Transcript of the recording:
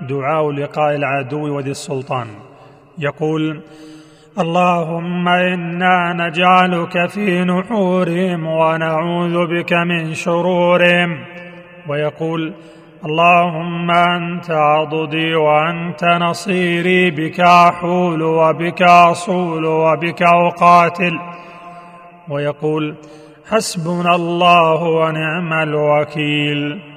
دعاء لقاء العدو وذي السلطان. يقول اللهم إنا نجعلك في نحورهم ونعوذ بك من شرورهم. ويقول اللهم أنت عضدي وأنت نصيري بك أحول وبك أصول وبك أقاتل. ويقول حسبنا الله ونعم الوكيل.